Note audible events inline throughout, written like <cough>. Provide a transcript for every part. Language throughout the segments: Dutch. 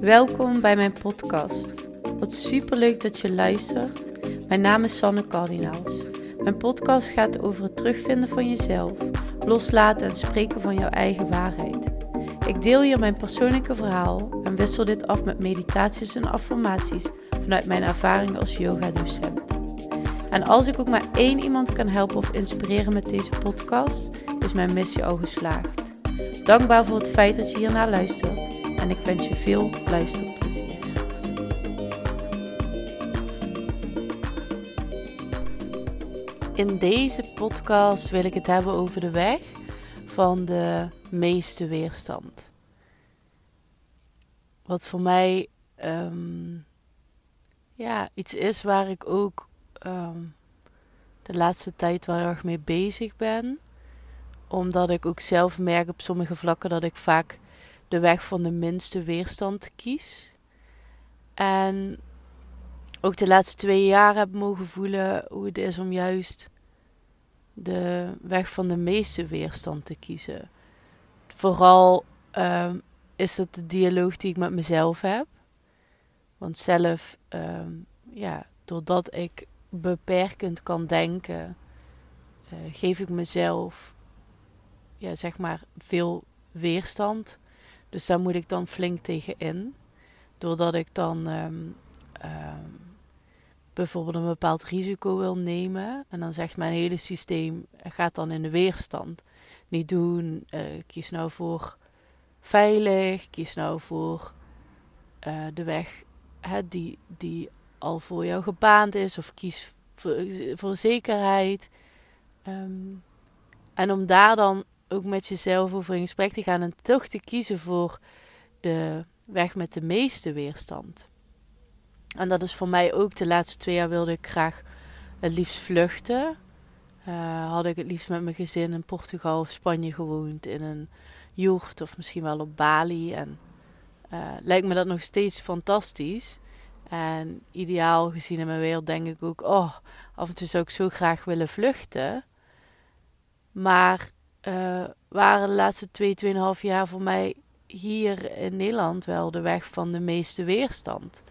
Welkom bij mijn podcast. Wat superleuk dat je luistert. Mijn naam is Sanne Cardinaals. Mijn podcast gaat over het terugvinden van jezelf, loslaten en spreken van jouw eigen waarheid. Ik deel hier mijn persoonlijke verhaal en wissel dit af met meditaties en affirmaties vanuit mijn ervaring als yoga-docent. En als ik ook maar één iemand kan helpen of inspireren met deze podcast, is mijn missie al geslaagd. Dankbaar voor het feit dat je hiernaar luistert en ik wens je veel luisterplezier. In deze podcast wil ik het hebben over de weg van de meeste weerstand. Wat voor mij ehm, ja, iets is waar ik ook ehm, de laatste tijd wel erg mee bezig ben. Omdat ik ook zelf merk op sommige vlakken dat ik vaak de weg van de minste weerstand kies. En ook de laatste twee jaar heb mogen voelen hoe het is om juist de weg van de meeste weerstand te kiezen. Vooral ehm, is dat de dialoog die ik met mezelf heb. Want zelf, ehm, ja, doordat ik beperkend kan denken, uh, geef ik mezelf, ja, zeg maar, veel weerstand. Dus daar moet ik dan flink tegen in. Doordat ik dan um, bijvoorbeeld een bepaald risico wil nemen. En dan zegt mijn hele systeem, gaat dan in de weerstand. Niet doen, uh, kies nou voor veilig, kies nou voor uh, de weg hè, die, die al voor jou gebaand is. Of kies voor, zekerheid. Um, en om daar dan ook met jezelf over in gesprek te gaan en toch te kiezen voor de weg met de meeste weerstand. En dat is voor mij ook de laatste twee jaar wilde ik graag het liefst vluchten. Uh, had ik het liefst met mijn gezin in Portugal of Spanje gewoond, in een jocht of misschien wel op Bali. En uh, lijkt me dat nog steeds fantastisch. En ideaal gezien in mijn wereld denk ik ook, oh, af en toe zou ik zo graag willen vluchten. Maar uh, waren de laatste twee, tweeënhalf jaar voor mij hier in Nederland wel de weg van de meeste weerstand.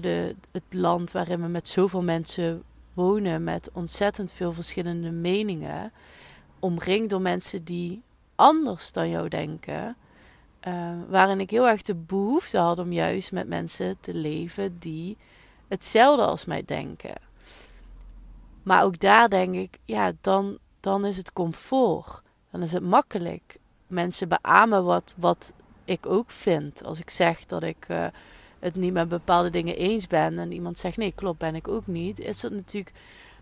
de, het land waarin we met zoveel mensen wonen, met ontzettend veel verschillende meningen, omringd door mensen die anders dan jou denken, uh, waarin ik heel erg de behoefte had om juist met mensen te leven die hetzelfde als mij denken. Maar ook daar denk ik, ja, dan dan is het comfort. Dan is het makkelijk. Mensen beamen wat, wat ik ook vind. Als ik zeg dat ik uh, het niet met bepaalde dingen eens ben en iemand zegt nee, klopt, ben ik ook niet, is het natuurlijk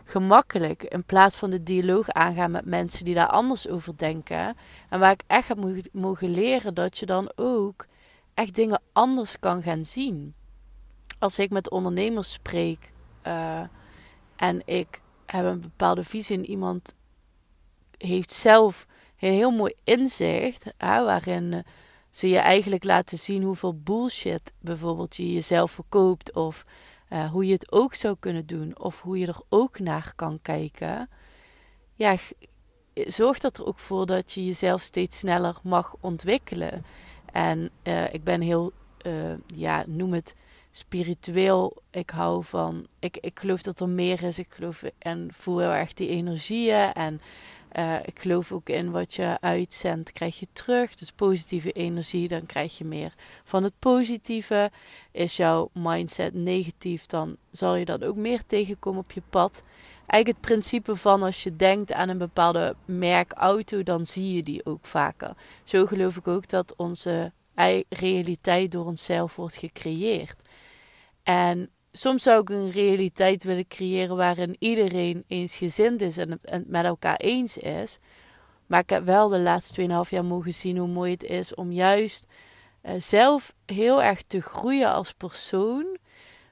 gemakkelijk in plaats van de dialoog aangaan met mensen die daar anders over denken. En waar ik echt heb mogen leren dat je dan ook echt dingen anders kan gaan zien. Als ik met ondernemers spreek uh, en ik heb een bepaalde visie in iemand heeft zelf een heel mooi inzicht, waarin eh, ze je eigenlijk laten zien hoeveel bullshit bijvoorbeeld je jezelf verkoopt, of uh, hoe je het ook zou kunnen doen, of hoe je er ook naar kan kijken. Ja, zorg dat er ook voor dat je jezelf steeds sneller mag ontwikkelen. En uh, ik ben heel, ja, noem het spiritueel. Ik hou van, ik, ik geloof dat er meer is. Ik geloof en voel heel erg die energieën en uh, ik geloof ook in wat je uitzendt, krijg je terug. Dus positieve energie, dan krijg je meer van het positieve. Is jouw mindset negatief, dan zal je dat ook meer tegenkomen op je pad. Eigenlijk het principe van als je denkt aan een bepaalde merk auto, dan zie je die ook vaker. Zo geloof ik ook dat onze realiteit door onszelf wordt gecreëerd. En soms zou ik een realiteit willen creëren waarin iedereen eensgezind is en het met elkaar eens is. Maar ik heb wel de laatste 2,5 jaar mogen zien hoe mooi het is om juist uh, zelf heel erg te groeien als persoon.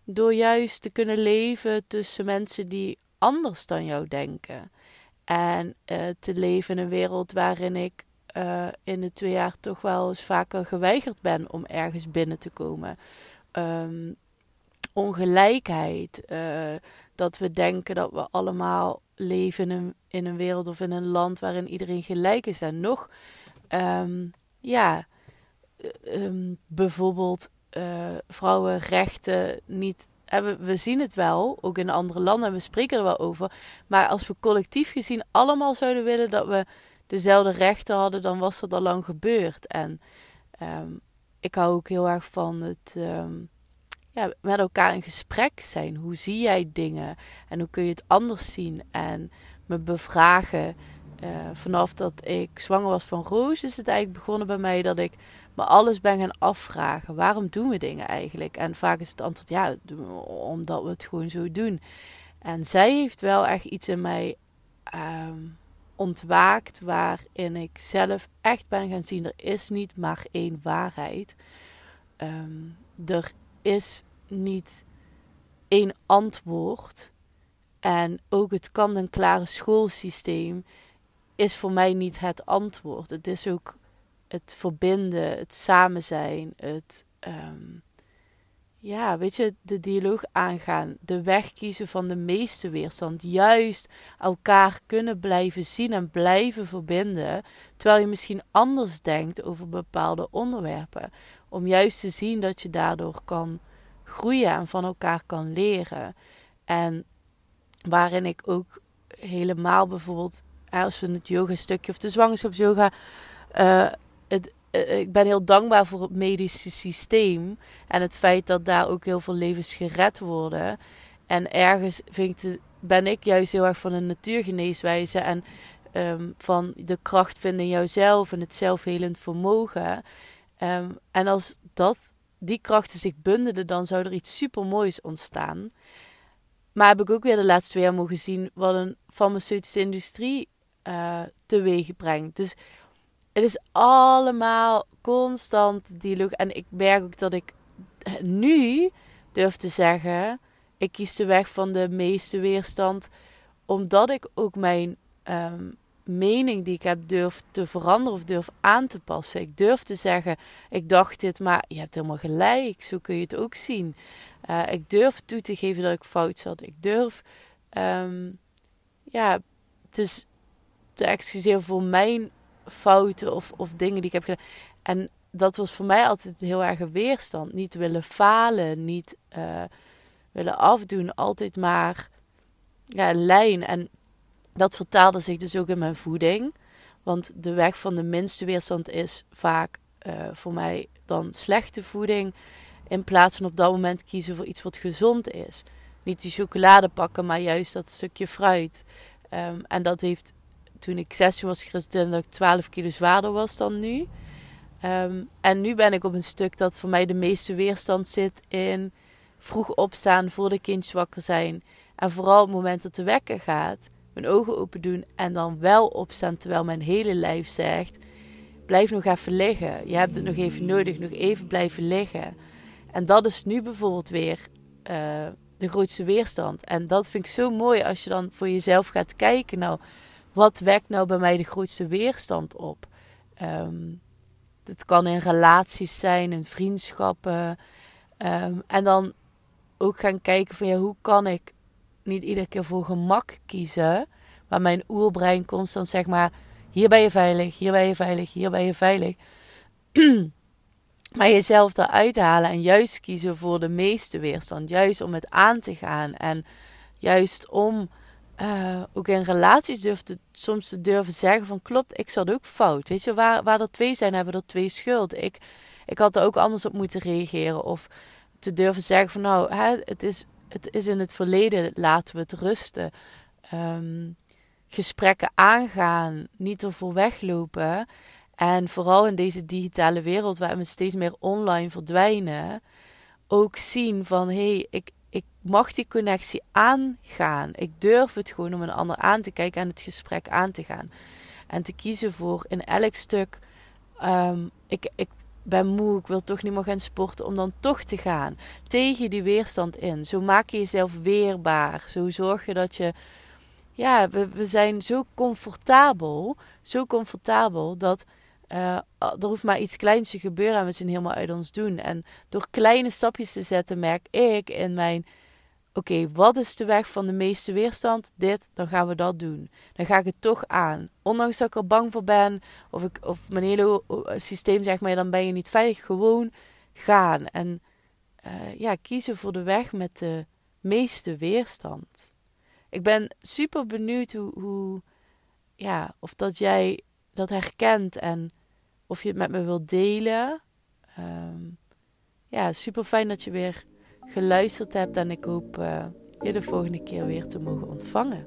Door juist te kunnen leven tussen mensen die anders dan jou denken. En uh, te leven in een wereld waarin ik uh, in de twee jaar toch wel eens vaker geweigerd ben om ergens binnen te komen. Um, ongelijkheid. Uh, dat we denken dat we allemaal leven in een, wereld of in een land waarin iedereen gelijk is. En nog, um, ja, um, bijvoorbeeld uh, vrouwenrechten niet. We, we zien het wel, ook in andere landen, en we spreken er wel over. Maar als we collectief gezien allemaal zouden willen dat we dezelfde rechten hadden, dan was dat al lang gebeurd. En um, ik hou ook heel erg van het ja, met elkaar in gesprek zijn. Hoe zie jij dingen en hoe kun je het anders zien? En me bevragen. Uh, vanaf dat ik zwanger was van Roos, is het eigenlijk begonnen bij mij dat ik me alles ben gaan afvragen. Waarom doen we dingen eigenlijk? En vaak is het antwoord ja, omdat we het gewoon zo doen. En zij heeft wel echt iets in mij um, ontwaakt waarin ik zelf echt ben gaan zien: er is niet maar één waarheid. Um, er is niet één antwoord. En ook het kan-en-klare schoolsysteem is voor mij niet het antwoord. Het is ook het verbinden, het samen zijn, het um, ja, weet je, de dialoog aangaan, de weg kiezen van de meeste weerstand, juist elkaar kunnen blijven zien en blijven verbinden, terwijl je misschien anders denkt over bepaalde onderwerpen, om juist te zien dat je daardoor kan groeien en van elkaar kan leren. En waarin ik ook helemaal bijvoorbeeld, als we het yoga stukje of de zwangerschapsyoga, uh, het, uh, ik ben heel dankbaar voor het medische systeem en het feit dat daar ook heel veel levens gered worden. En ergens vind ik ben ik juist heel erg van een natuurgeneeswijze en um, van de kracht vinden in jouzelf en het zelfhelend vermogen. Um, en als dat die krachten zich bundelen, dan zou er iets super moois ontstaan. Maar heb ik ook weer de laatste twee jaar mogen zien wat een farmaceutische industrie uh, teweeg brengt. Dus het is allemaal constant die lucht. En ik merk ook dat ik nu durf te zeggen: ik kies de weg van de meeste weerstand, omdat ik ook mijn um, mening die ik heb durf te veranderen of durf aan te passen. Ik durf te zeggen, ik dacht dit, maar je hebt helemaal gelijk. Zo kun je het ook zien. Uh, ik durf toe te geven dat ik fout zat. Ik durf, um, ja, dus te excuseren voor mijn fouten of, of dingen die ik heb gedaan. En dat was voor mij altijd heel erg weerstand. Niet willen falen, niet uh, willen afdoen. Altijd maar ja, lijn. En dat vertaalde zich dus ook in mijn voeding. Want de weg van de minste weerstand is vaak uh, voor mij dan slechte voeding. In plaats van op dat moment kiezen voor iets wat gezond is. Niet die chocolade pakken, maar juist dat stukje fruit. Um, en dat heeft toen ik 16 was geresulteerd dat ik 12 kilo zwaarder was dan nu. Um, en nu ben ik op een stuk dat voor mij de meeste weerstand zit in vroeg opstaan voor de kindjes wakker zijn. En vooral op het moment dat de wekker gaat, mijn ogen open doen en dan wel opstaan terwijl mijn hele lijf zegt: blijf nog even liggen. Je hebt het nog even nodig, nog even blijven liggen. En dat is nu bijvoorbeeld weer uh, de grootste weerstand. En dat vind ik zo mooi als je dan voor jezelf gaat kijken. Nou, wat wekt nou bij mij de grootste weerstand op? Um, het kan in relaties zijn, in vriendschappen. Um, en dan ook gaan kijken van ja, hoe kan ik niet iedere keer voor gemak kiezen. Maar mijn oerbrein constant zeg maar, hier ben je veilig, hier ben je veilig, hier ben je veilig. <clears throat> maar jezelf eruit halen en juist kiezen voor de meeste weerstand. Juist om het aan te gaan. En juist om uh, ook in relaties durfde, soms te durven zeggen van klopt, ik zat ook fout. Weet je, waar, waar er twee zijn, hebben er twee schuld. Ik, ik had er ook anders op moeten reageren. Of te durven zeggen van nou, hè, het is het is in het verleden, laten we het rusten. Um, gesprekken aangaan, niet ervoor weglopen. En vooral in deze digitale wereld waar we steeds meer online verdwijnen, ook zien van hé, hey, ik, ik mag die connectie aangaan. Ik durf het gewoon om een ander aan te kijken en het gesprek aan te gaan. En te kiezen voor in elk stuk. Um, ik, ik ben moe, ik wil toch niet meer gaan sporten, om dan toch te gaan. Tegen die weerstand in. Zo maak je jezelf weerbaar. Zo zorg je dat je. Ja, we, we zijn zo comfortabel. Zo comfortabel dat. Uh, er hoeft maar iets kleins te gebeuren en we zijn helemaal uit ons doen. En door kleine stapjes te zetten, merk ik in mijn oké, wat is de weg van de meeste weerstand? Dit, dan gaan we dat doen. Dan ga ik het toch aan. Ondanks dat ik er bang voor ben, of, ik, of mijn hele systeem zegt mij, dan ben je niet veilig. Gewoon gaan. En uh, ja, kiezen voor de weg met de meeste weerstand. Ik ben super benieuwd hoe, hoe ja, of dat jij dat herkent en of je het met me wilt delen. Um, ja, super fijn dat je weer geluisterd hebt en ik hoop uh, je de volgende keer weer te mogen ontvangen.